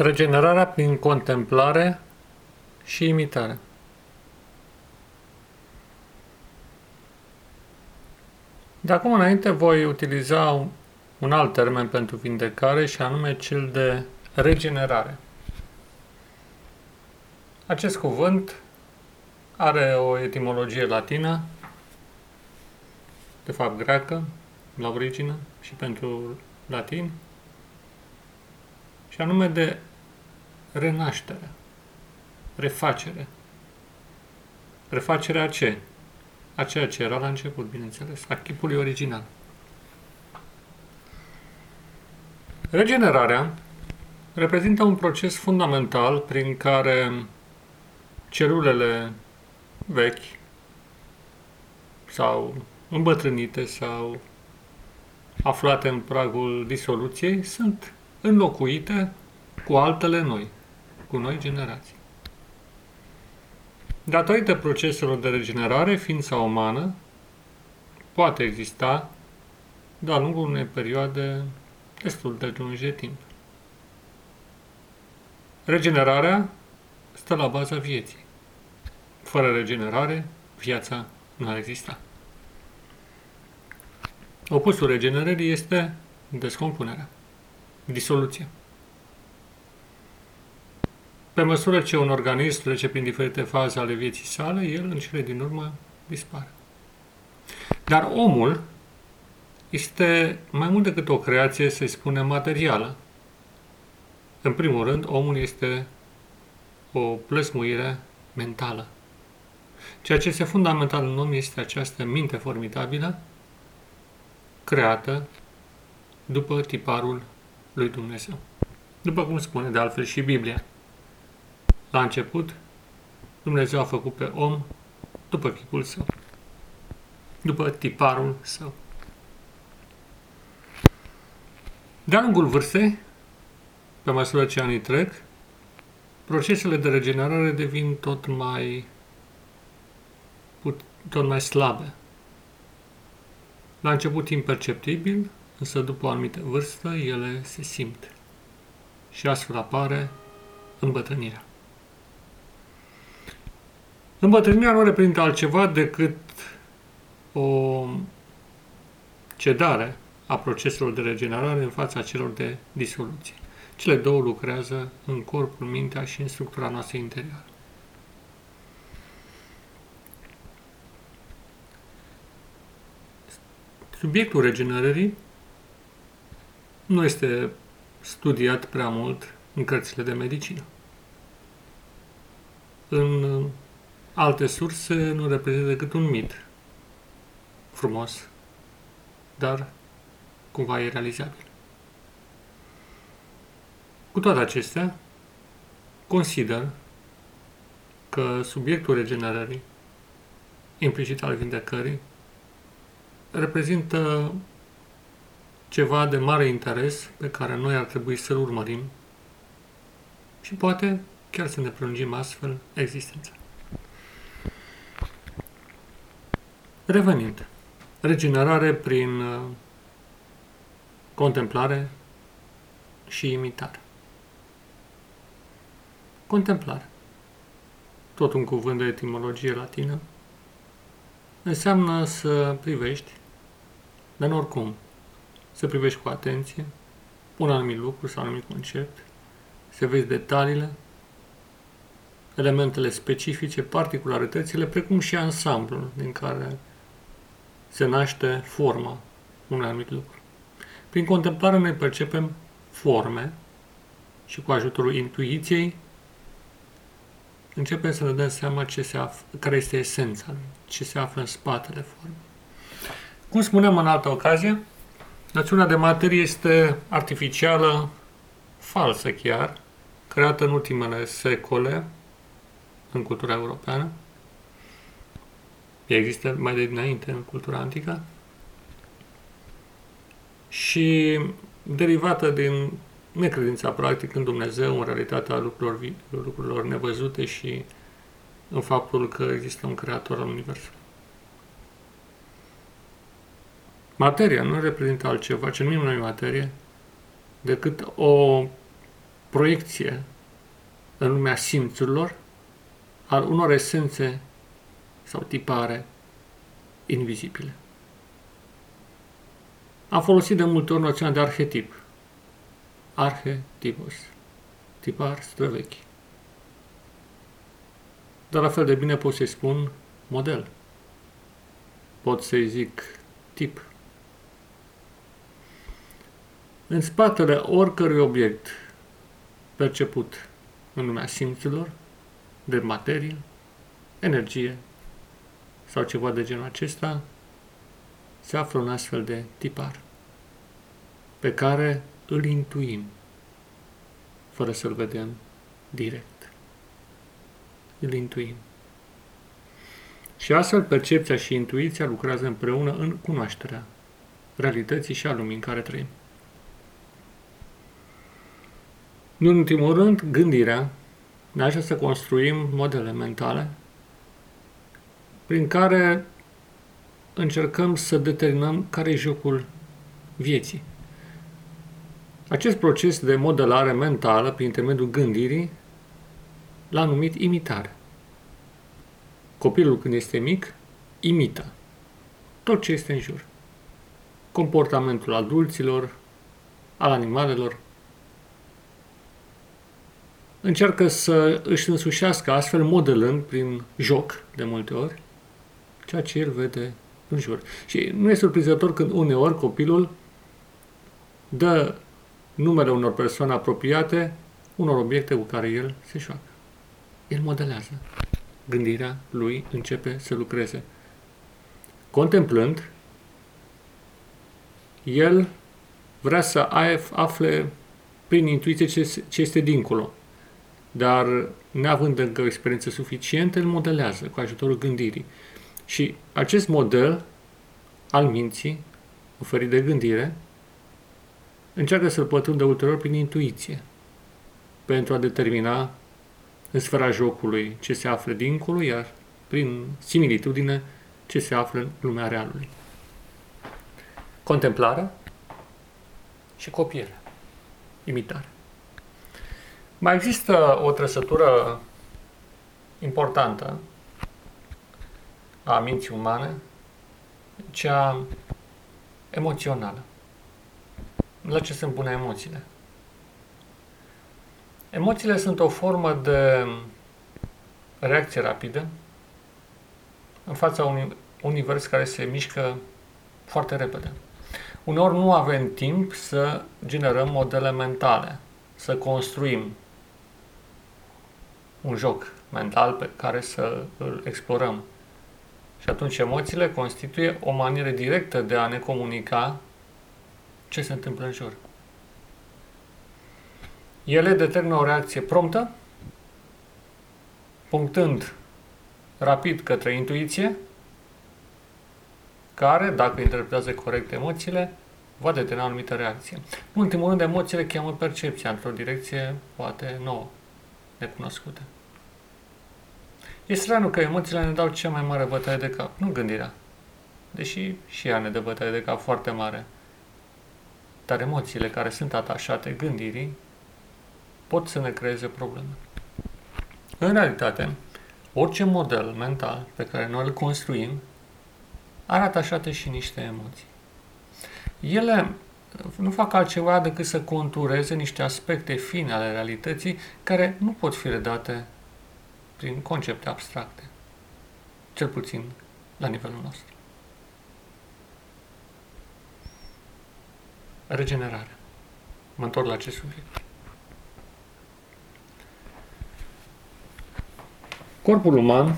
Regenerarea prin contemplare și imitare. De acum înainte voi utiliza un alt termen pentru vindecare și anume cel de regenerare. Acest cuvânt are o etimologie latină, de fapt greacă, la origine și pentru latin, și anume de renaștere, refacere. Refacerea ce? A ceea ce era la început, bineînțeles, a chipului original. Regenerarea reprezintă un proces fundamental prin care celulele vechi sau îmbătrânite sau aflate în pragul disoluției sunt înlocuite cu altele noi, cu noi generații. Datorită proceselor de regenerare, ființa umană poate exista de-a lungul unei perioade destul de lungi de timp. Regenerarea stă la baza vieții. Fără regenerare, viața nu ar exista. Opusul regenerării este descompunerea, disoluția. Pe măsură ce un organism trece prin diferite faze ale vieții sale, el în cele din urmă dispare. Dar omul este mai mult decât o creație, să spunem, materială. În primul rând, omul este o plăsmuire mentală. Ceea ce este fundamental în om este această minte formidabilă, creată după tiparul lui Dumnezeu. După cum spune de altfel și Biblia. La început, Dumnezeu a făcut pe om după chipul său, după tiparul său. De-a lungul vârstei, pe măsură ce anii trec, procesele de regenerare devin tot mai tot mai slabe. La început imperceptibil, însă după o anumită vârstă, ele se simt. Și astfel apare îmbătrânirea. Îmbătrânirea nu reprezintă altceva decât o cedare a proceselor de regenerare în fața celor de disoluție. Cele două lucrează în corpul, mintea și în structura noastră interioară. Subiectul regenerării nu este studiat prea mult în cărțile de medicină. În alte surse nu reprezintă decât un mit frumos, dar cumva e realizabil. Cu toate acestea, consider că subiectul regenerării, implicit al vindecării, reprezintă ceva de mare interes pe care noi ar trebui să-l urmărim și poate chiar să ne prelungim astfel existența. Revenind, regenerare prin uh, contemplare și imitare. Contemplare, tot un cuvânt de etimologie latină, înseamnă să privești, dar oricum, să privești cu atenție un anumit lucru sau un anumit concept, să vezi detaliile, elementele specifice, particularitățile, precum și ansamblul din care se naște forma unui anumit lucru. Prin contemplare noi percepem forme și cu ajutorul intuiției începem să ne dăm seama ce se află, care este esența, ce se află în spatele formei. Cum spuneam în altă ocazie, națiunea de materie este artificială, falsă chiar, creată în ultimele secole în cultura europeană. Ea există mai de dinainte în cultura antică și derivată din necredința practică în Dumnezeu, în realitatea lucrurilor, lucrurilor nevăzute și în faptul că există un creator al Universului. Materia nu reprezintă altceva, ce numim noi materie, decât o proiecție în lumea simțurilor al unor esențe sau tipare invizibile. Am folosit de multe ori noțiunea de arhetip. Arhetipos. Tipar străvechi. Dar la fel de bine pot să-i spun model. Pot să-i zic tip. În spatele oricărui obiect perceput în lumea simțurilor, de materie, energie sau ceva de genul acesta, se află un astfel de tipar pe care îl intuim fără să-l vedem direct. Îl intuim. Și astfel percepția și intuiția lucrează împreună în cunoașterea realității și a lumii în care trăim. În ultimul rând, gândirea ne ajută să construim modele mentale prin care încercăm să determinăm care e jocul vieții. Acest proces de modelare mentală prin intermediul gândirii l-a numit imitare. Copilul când este mic, imită tot ce este în jur. Comportamentul adulților, al animalelor. Încearcă să își însușească astfel modelând prin joc, de multe ori, ceea ce el vede în jur. Și nu e surprinzător când uneori copilul dă numele unor persoane apropiate unor obiecte cu care el se joacă. El modelează. Gândirea lui începe să lucreze. Contemplând, el vrea să afle prin intuiție ce, ce este dincolo. Dar, neavând încă o experiență suficientă, îl modelează cu ajutorul gândirii. Și acest model al minții, oferit de gândire, încearcă să-l pătrundă ulterior prin intuiție, pentru a determina în sfera jocului ce se află dincolo, iar prin similitudine ce se află în lumea realului. Contemplare și copiere, imitare. Mai există o trăsătură importantă a minții umane, cea emoțională. La ce sunt bune emoțiile? Emoțiile sunt o formă de reacție rapidă în fața unui univers care se mișcă foarte repede. Uneori nu avem timp să generăm modele mentale, să construim un joc mental pe care să îl explorăm. Și atunci emoțiile constituie o manieră directă de a ne comunica ce se întâmplă în jur. Ele determină o reacție promptă, punctând rapid către intuiție, care, dacă interpretează corect emoțiile, va determina o anumită reacție. În ultimul rând, emoțiile cheamă percepția într-o direcție poate nouă, necunoscută. E straniu că emoțiile ne dau cea mai mare bătaie de cap, nu gândirea. Deși și ea ne dă bătaie de cap foarte mare. Dar emoțiile care sunt atașate gândirii pot să ne creeze probleme. În realitate, orice model mental pe care noi îl construim are atașate și niște emoții. Ele nu fac altceva decât să contureze niște aspecte fine ale realității care nu pot fi redate prin concepte abstracte, cel puțin la nivelul nostru. Regenerare. Mă întorc la acest subiect. Corpul uman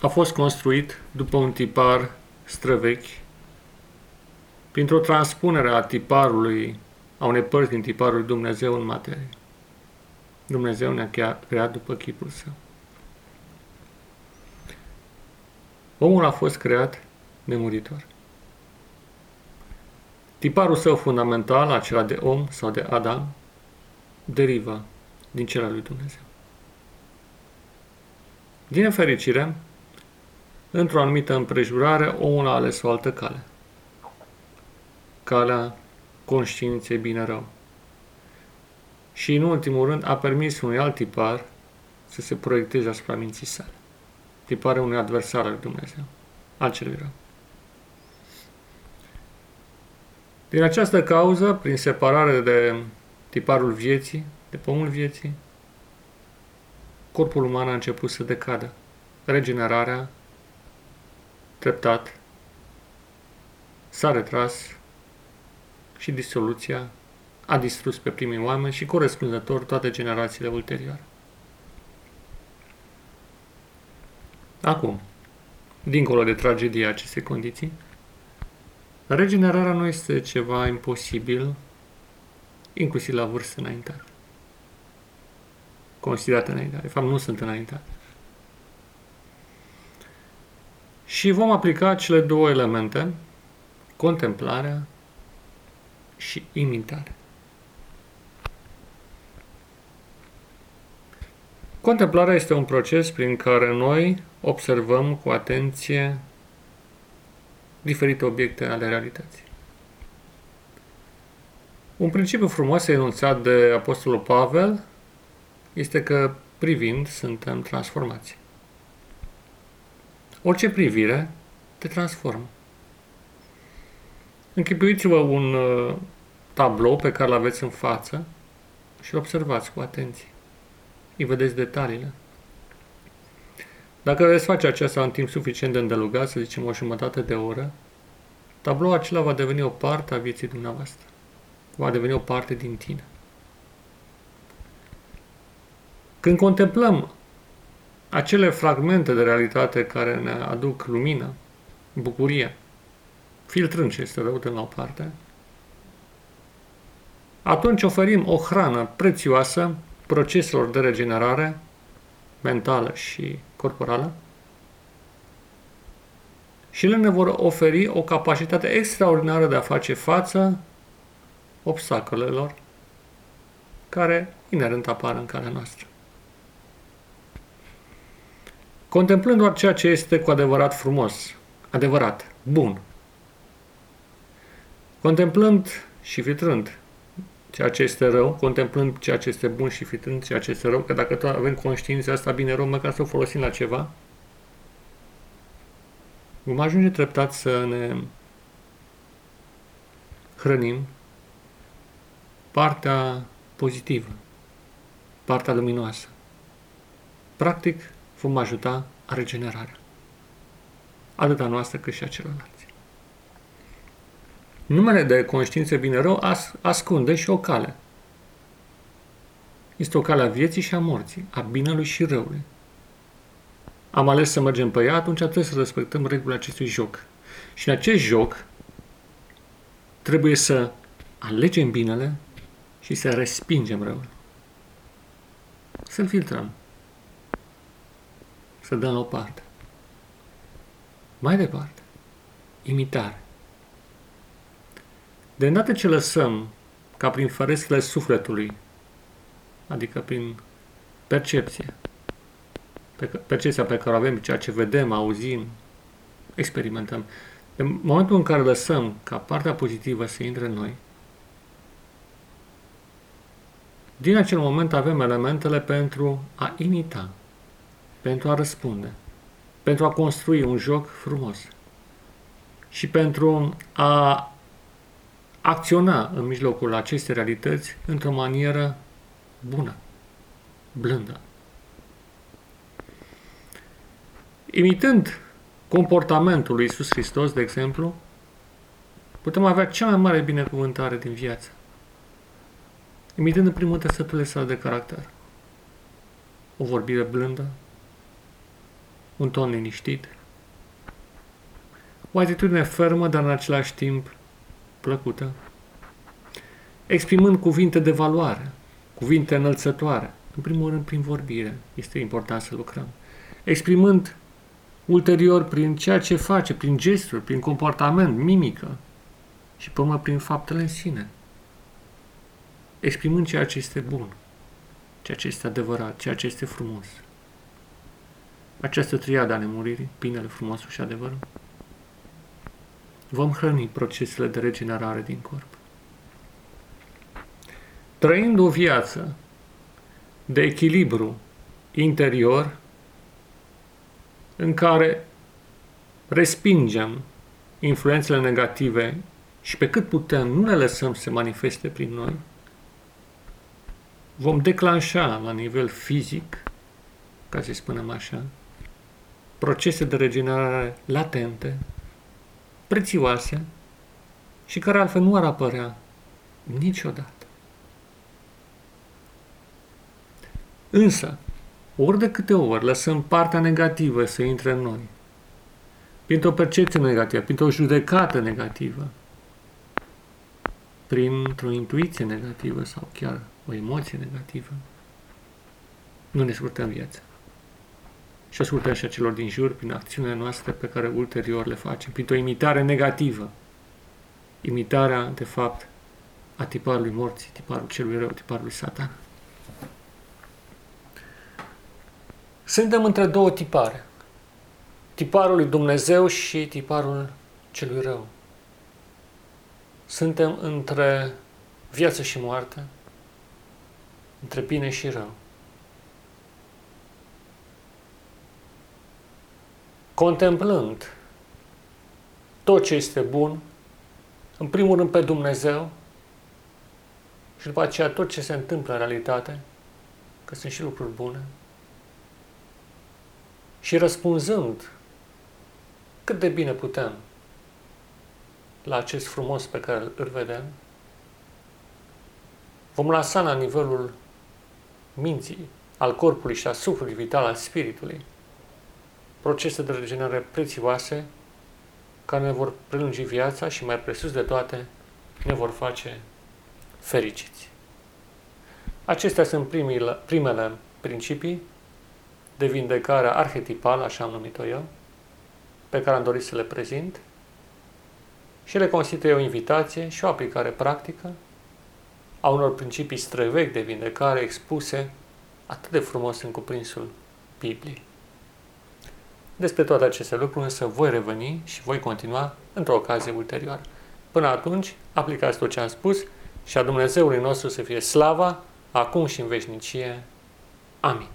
a fost construit după un tipar străvechi, printr-o transpunere a tiparului, a unei părți din tiparul lui Dumnezeu în materie. Dumnezeu ne-a creat după chipul său. Omul a fost creat nemuritor. Tiparul său fundamental, acela de om sau de Adam, deriva din cel al lui Dumnezeu. Din nefericire, într-o anumită împrejurare, omul a ales o altă cale. Calea conștiinței bine-rău. Și, în ultimul rând, a permis unui alt tipar să se proiecteze asupra minții sale. Tiparul unui adversar al Dumnezeu, al celui rău. Din această cauză, prin separare de tiparul vieții, de pomul vieții, corpul uman a început să decadă. Regenerarea, treptat, s-a retras și disoluția a distrus pe primii oameni și corespunzător toate generațiile ulterioare. Acum, dincolo de tragedia acestei condiții, regenerarea nu este ceva imposibil, inclusiv la vârstă înaintată. Considerată înaintată. De fapt, nu sunt înaintate. Și vom aplica cele două elemente, contemplarea și imitarea. Contemplarea este un proces prin care noi observăm cu atenție diferite obiecte ale realității. Un principiu frumos enunțat de Apostolul Pavel este că privind suntem transformați. Orice privire te transformă. Închipuiți-vă un uh, tablou pe care îl aveți în față și observați cu atenție. Îi vedeți detaliile. Dacă veți face aceasta în timp suficient de îndelugat, să zicem o jumătate de oră, tabloul acela va deveni o parte a vieții dumneavoastră. Va deveni o parte din tine. Când contemplăm acele fragmente de realitate care ne aduc lumină, bucurie, filtrând ce este rău la o parte, atunci oferim o hrană prețioasă proceselor de regenerare mentală și corporală și ele ne vor oferi o capacitate extraordinară de a face față obstacolelor care inerent apar în calea noastră. Contemplând doar ceea ce este cu adevărat frumos, adevărat, bun, contemplând și filtrând ceea ce este rău, contemplând ceea ce este bun și fitând ceea ce este rău, că dacă tot avem conștiința asta bine rău, măcar să o folosim la ceva, vom ajunge treptat să ne hrănim partea pozitivă, partea luminoasă. Practic, vom ajuta a regenerarea. Atât a noastră cât și a celorlalți. Numele de conștiință bine-rău as- ascunde și o cale. Este o cale a vieții și a morții, a binelui și răului. Am ales să mergem pe ea, atunci trebuie să respectăm regulile acestui joc. Și în acest joc trebuie să alegem binele și să respingem răul. Să-l filtrăm. Să dăm la o parte. Mai departe, imitare. De îndată ce lăsăm ca prin ferestrele sufletului, adică prin percepție, pe, percepția pe care o avem, ceea ce vedem, auzim, experimentăm, în momentul în care lăsăm ca partea pozitivă să intre în noi, din acel moment avem elementele pentru a imita, pentru a răspunde, pentru a construi un joc frumos și pentru a acționa în mijlocul acestei realități într-o manieră bună, blândă. Imitând comportamentul lui Iisus Hristos, de exemplu, putem avea cea mai mare binecuvântare din viață. Imitând în primul trăsăturile sale de caracter. O vorbire blândă, un ton liniștit, o atitudine fermă, dar în același timp plăcută, exprimând cuvinte de valoare, cuvinte înălțătoare, în primul rând prin vorbire, este important să lucrăm, exprimând ulterior prin ceea ce face, prin gesturi, prin comportament, mimică și pe urmă prin faptele în sine, exprimând ceea ce este bun, ceea ce este adevărat, ceea ce este frumos. Această triadă a nemuririi, binele, frumosul și adevărul, vom hrăni procesele de regenerare din corp. trăind o viață de echilibru interior în care respingem influențele negative și pe cât putem nu le lăsăm să se manifeste prin noi, vom declanșa la nivel fizic, ca să spunem așa, procese de regenerare latente, prețioase și care altfel nu ar apărea niciodată. Însă, ori de câte ori lăsăm partea negativă să intre în noi, printr-o percepție negativă, printr-o judecată negativă, printr-o intuiție negativă sau chiar o emoție negativă, nu ne scurtăm viața. Și ascultăm și acelor din jur prin acțiunile noastre pe care ulterior le facem, printr-o imitare negativă. Imitarea, de fapt, a tiparului morții, tiparul celui rău, tiparului satan. Suntem între două tipare. Tiparul lui Dumnezeu și tiparul celui rău. Suntem între viață și moarte, între bine și rău. Contemplând tot ce este bun, în primul rând pe Dumnezeu și după aceea tot ce se întâmplă în realitate, că sunt și lucruri bune, și răspunzând cât de bine putem la acest frumos pe care îl vedem, vom lăsa la nivelul minții, al corpului și a sufletului vital al spiritului procese de regenerare prețioase care ne vor prelungi viața și mai presus de toate ne vor face fericiți. Acestea sunt primile, primele principii de vindecare arhetipală, așa am numit-o eu, pe care am dorit să le prezint și le constituie o invitație și o aplicare practică a unor principii străvechi de vindecare expuse atât de frumos în cuprinsul Bibliei. Despre toate aceste lucruri însă voi reveni și voi continua într-o ocazie ulterioară. Până atunci, aplicați tot ce am spus și a Dumnezeului nostru să fie slava, acum și în veșnicie. Amin.